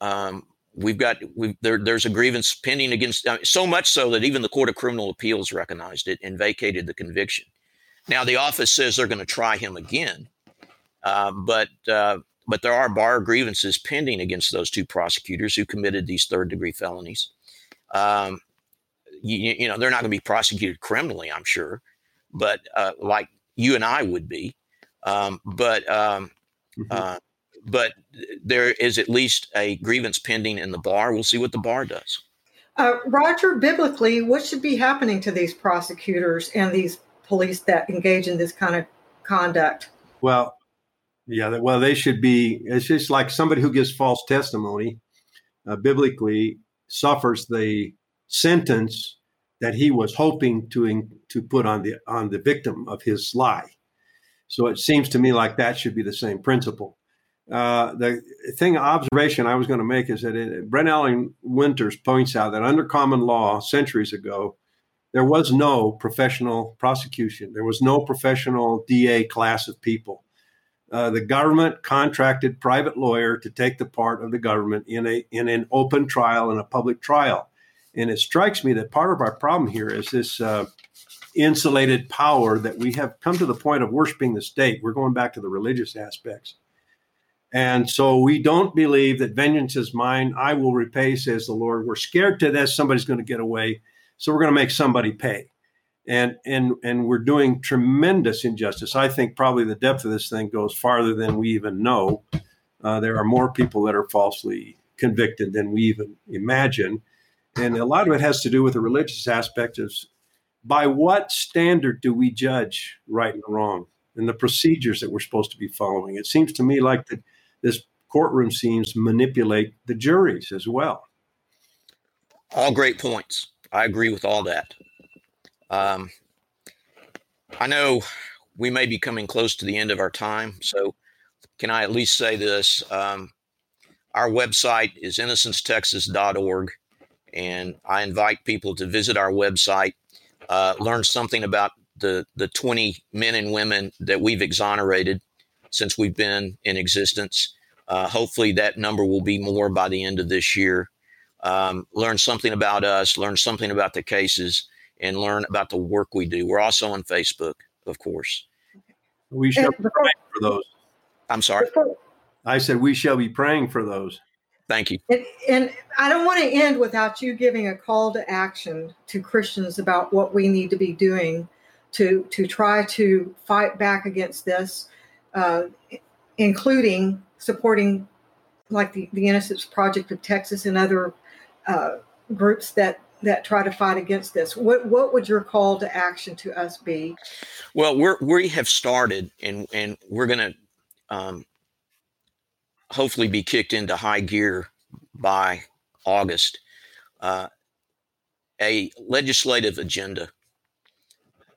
um, we've got we've, there, there's a grievance pending against uh, so much so that even the Court of Criminal Appeals recognized it and vacated the conviction. Now the office says they're going to try him again, uh, but uh, but there are bar grievances pending against those two prosecutors who committed these third degree felonies. Um, you, you, know, they're not going to be prosecuted criminally, I'm sure, but uh, like you and I would be. Um, but um, mm-hmm. But there is at least a grievance pending in the bar. We'll see what the bar does. Uh, Roger, biblically, what should be happening to these prosecutors and these police that engage in this kind of conduct? Well, yeah, well, they should be. It's just like somebody who gives false testimony, uh, biblically suffers the sentence that he was hoping to to put on the on the victim of his lie. So it seems to me like that should be the same principle. Uh, the thing observation I was going to make is that it, Brent Allen Winters points out that under common law centuries ago, there was no professional prosecution. There was no professional DA class of people. Uh, the government contracted private lawyer to take the part of the government in a in an open trial and a public trial. And it strikes me that part of our problem here is this uh, insulated power that we have come to the point of worshiping the state. We're going back to the religious aspects. And so we don't believe that vengeance is mine. I will repay, says the Lord. We're scared to death somebody's going to get away. So we're going to make somebody pay and and and we're doing tremendous injustice. I think probably the depth of this thing goes farther than we even know. Uh, there are more people that are falsely convicted than we even imagine, and a lot of it has to do with the religious aspect. of by what standard do we judge right and wrong, and the procedures that we're supposed to be following? It seems to me like that this courtroom scenes manipulate the juries as well. All great points. I agree with all that. Um, I know we may be coming close to the end of our time, so can I at least say this? Um, our website is innocencetexas.org, and I invite people to visit our website, uh, learn something about the, the 20 men and women that we've exonerated since we've been in existence. Uh, hopefully, that number will be more by the end of this year. Um, learn something about us, learn something about the cases, and learn about the work we do. We're also on Facebook, of course. We shall be praying for those. I'm sorry. I said we shall be praying for those. Thank you. And, and, I don't want to end without you giving a call to action to Christians about what we need to be doing to to try to fight back against this, uh, including supporting like the, the Innocence Project of Texas and other uh, groups that that try to fight against this. What what would your call to action to us be? Well, we're we have started, and and we're going to um, hopefully be kicked into high gear by August. Uh, a legislative agenda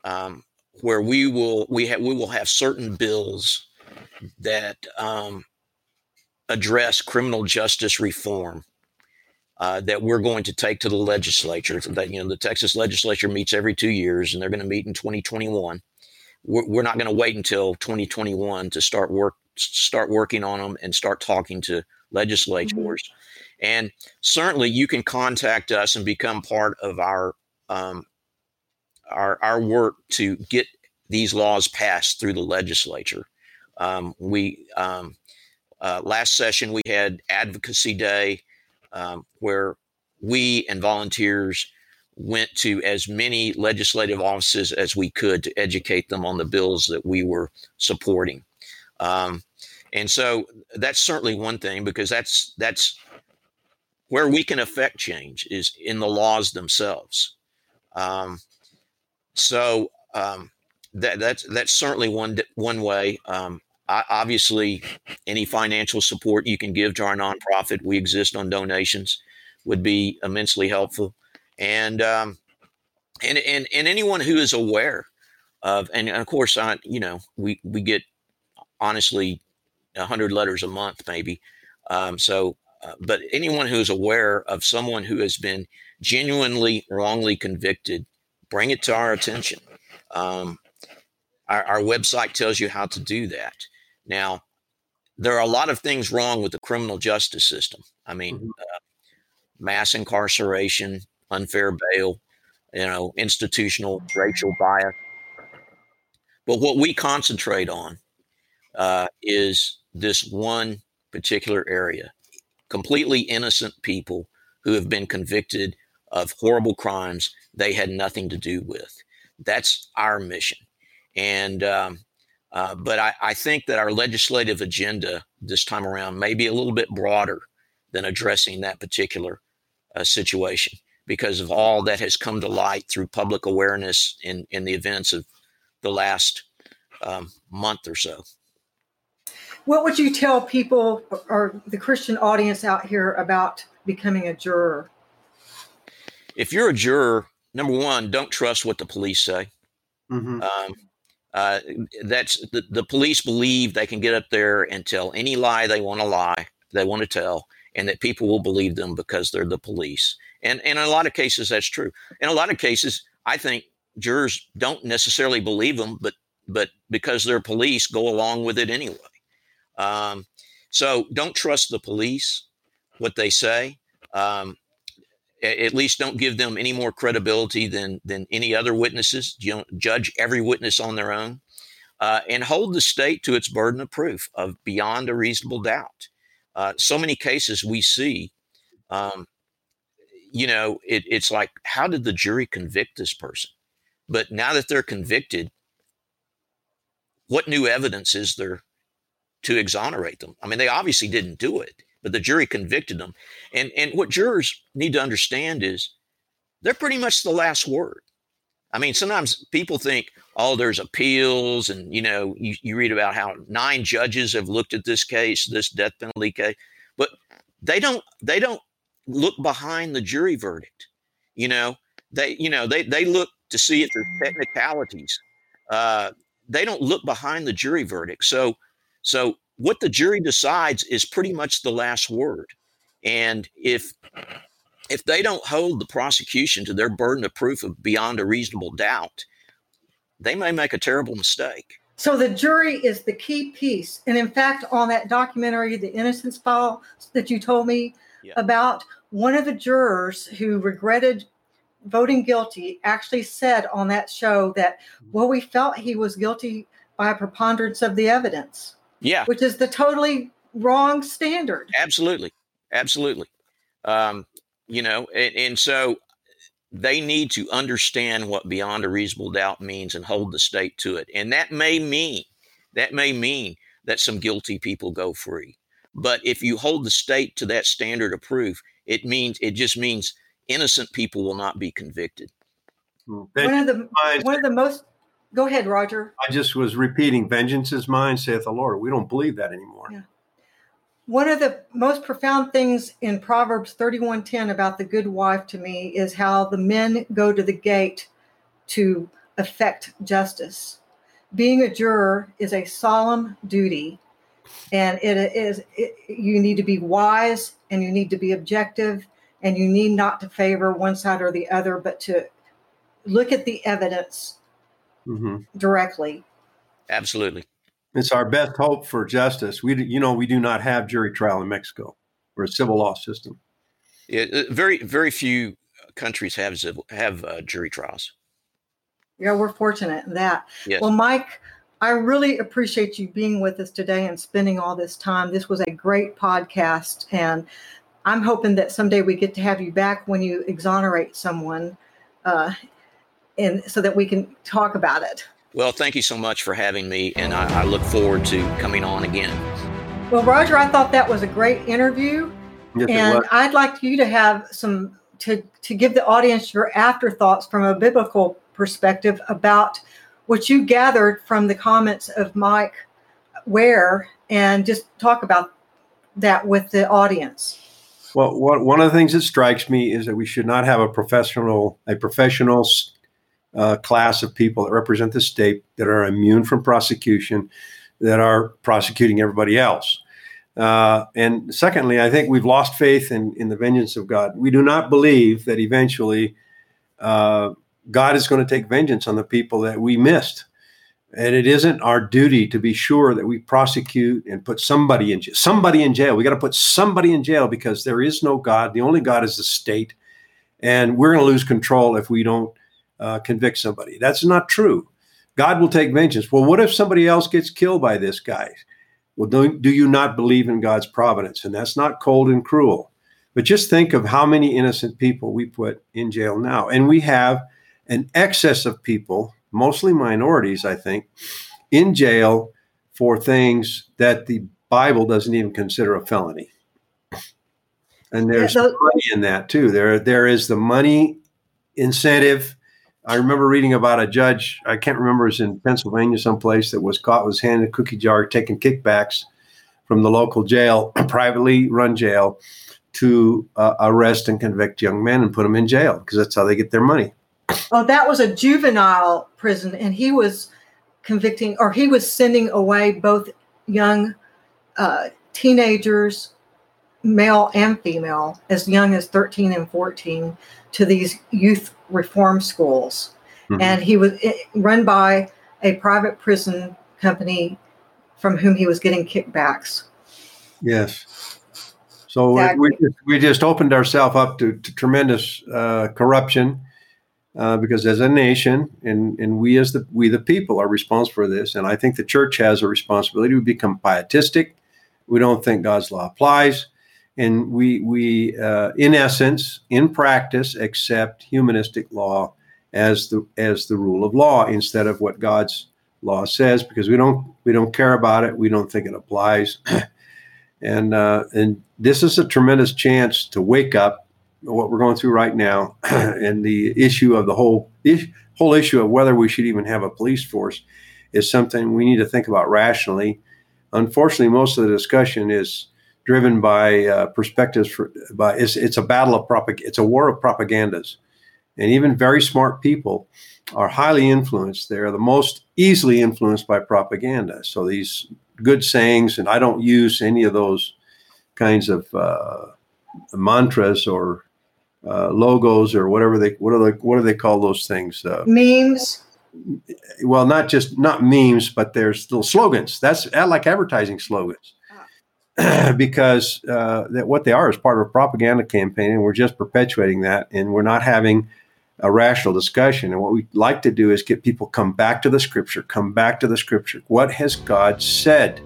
um, where we will we have we will have certain bills that um, address criminal justice reform uh, that we're going to take to the legislature. That you know, the Texas legislature meets every two years, and they're going to meet in 2021. We're, we're not going to wait until 2021 to start work start working on them and start talking to legislators. Mm-hmm. And certainly, you can contact us and become part of our um, our our work to get these laws passed through the legislature. Um, we um, uh, last session we had advocacy day um, where we and volunteers went to as many legislative offices as we could to educate them on the bills that we were supporting. Um, and so that's certainly one thing because that's that's where we can affect change is in the laws themselves. Um, so um, that that's that's certainly one one way. Um, obviously, any financial support you can give to our nonprofit, we exist on donations, would be immensely helpful. And um, and and and anyone who is aware of, and of course, I, you know, we we get honestly hundred letters a month, maybe. Um, so, uh, but anyone who is aware of someone who has been genuinely wrongly convicted, bring it to our attention. Um, our, our website tells you how to do that. Now, there are a lot of things wrong with the criminal justice system. I mean, mm-hmm. uh, mass incarceration, unfair bail, you know, institutional racial bias. But what we concentrate on uh, is this one particular area completely innocent people who have been convicted of horrible crimes they had nothing to do with. That's our mission. And, um, uh, but I, I, think that our legislative agenda this time around may be a little bit broader than addressing that particular uh, situation because of all that has come to light through public awareness in, in the events of the last um, month or so. What would you tell people or the Christian audience out here about becoming a juror? If you're a juror, number one, don't trust what the police say. Mm-hmm. Um, uh, that's the, the police believe they can get up there and tell any lie they want to lie, they want to tell, and that people will believe them because they're the police. And, and in a lot of cases, that's true. In a lot of cases, I think jurors don't necessarily believe them, but but because they're police, go along with it anyway. Um, so don't trust the police, what they say. Um, at least don't give them any more credibility than than any other witnesses. You don't judge every witness on their own, uh, and hold the state to its burden of proof of beyond a reasonable doubt. Uh, so many cases we see, um, you know, it, it's like, how did the jury convict this person? But now that they're convicted, what new evidence is there to exonerate them. I mean, they obviously didn't do it, but the jury convicted them. And and what jurors need to understand is they're pretty much the last word. I mean, sometimes people think, oh, there's appeals, and you know, you, you read about how nine judges have looked at this case, this death penalty case, but they don't they don't look behind the jury verdict. You know, they you know they they look to see if there's technicalities. Uh, they don't look behind the jury verdict. So so what the jury decides is pretty much the last word. And if if they don't hold the prosecution to their burden of proof of beyond a reasonable doubt, they may make a terrible mistake. So the jury is the key piece. And in fact, on that documentary, The Innocence File that you told me yeah. about, one of the jurors who regretted voting guilty actually said on that show that, well, we felt he was guilty by a preponderance of the evidence. Yeah. Which is the totally wrong standard. Absolutely. Absolutely. Um, you know, and, and so they need to understand what beyond a reasonable doubt means and hold the state to it. And that may mean, that may mean that some guilty people go free. But if you hold the state to that standard of proof, it means, it just means innocent people will not be convicted. Hmm. One of the, one of the most Go ahead, Roger. I just was repeating, vengeance is mine, saith the Lord. We don't believe that anymore. Yeah. One of the most profound things in Proverbs 31:10 about the good wife to me is how the men go to the gate to effect justice. Being a juror is a solemn duty, and it is it, you need to be wise and you need to be objective and you need not to favor one side or the other, but to look at the evidence mm-hmm. directly. Absolutely. It's our best hope for justice. We, you know, we do not have jury trial in Mexico. We're a civil law system. Yeah, uh, very, very few countries have have uh, jury trials. Yeah, we're fortunate in that. Yes. Well, Mike, I really appreciate you being with us today and spending all this time. This was a great podcast, and I'm hoping that someday we get to have you back when you exonerate someone. Uh, and so that we can talk about it. Well, thank you so much for having me, and I, I look forward to coming on again. Well, Roger, I thought that was a great interview, yes, and I'd like you to have some to to give the audience your afterthoughts from a biblical perspective about what you gathered from the comments of Mike Ware, and just talk about that with the audience. Well, one of the things that strikes me is that we should not have a professional a professional uh, class of people that represent the state that are immune from prosecution, that are prosecuting everybody else. Uh, and secondly, I think we've lost faith in, in the vengeance of God. We do not believe that eventually uh, God is going to take vengeance on the people that we missed. And it isn't our duty to be sure that we prosecute and put somebody in jail. Somebody in jail. We got to put somebody in jail because there is no God. The only God is the state. And we're going to lose control if we don't uh, convict somebody. That's not true. God will take vengeance. Well, what if somebody else gets killed by this guy? Well, do, do you not believe in God's providence? And that's not cold and cruel. But just think of how many innocent people we put in jail now. And we have an excess of people mostly minorities, I think, in jail for things that the Bible doesn't even consider a felony. And there's yeah, those- money in that too. There, there is the money incentive. I remember reading about a judge. I can't remember. It was in Pennsylvania, someplace that was caught was handed a cookie jar, taking kickbacks from the local jail, privately run jail, to uh, arrest and convict young men and put them in jail because that's how they get their money. Oh, that was a juvenile prison, and he was convicting or he was sending away both young uh, teenagers, male and female, as young as 13 and 14, to these youth reform schools. Mm-hmm. And he was run by a private prison company from whom he was getting kickbacks. Yes. So exactly. we, we, just, we just opened ourselves up to, to tremendous uh, corruption uh, because as a nation and, and we as the we the people are responsible for this and i think the church has a responsibility to become pietistic we don't think god's law applies and we we uh, in essence in practice accept humanistic law as the as the rule of law instead of what god's law says because we don't we don't care about it we don't think it applies and uh, and this is a tremendous chance to wake up what we're going through right now and the issue of the whole whole issue of whether we should even have a police force is something we need to think about rationally. Unfortunately, most of the discussion is driven by uh, perspectives for by it's, it's a battle of propag- it's a war of propagandas and even very smart people are highly influenced they're the most easily influenced by propaganda so these good sayings and i don't use any of those kinds of uh, mantras or uh, logos or whatever they what are they what do they call those things? Uh, memes. Well, not just not memes, but there's little slogans. That's like advertising slogans. because uh, that what they are is part of a propaganda campaign, and we're just perpetuating that, and we're not having a rational discussion. And what we like to do is get people come back to the scripture, come back to the scripture. What has God said?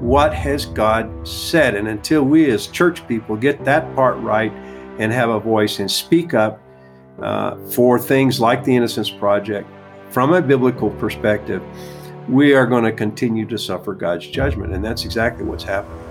What has God said? And until we as church people get that part right and have a voice and speak up uh, for things like the Innocence Project from a biblical perspective, we are going to continue to suffer God's judgment. And that's exactly what's happening.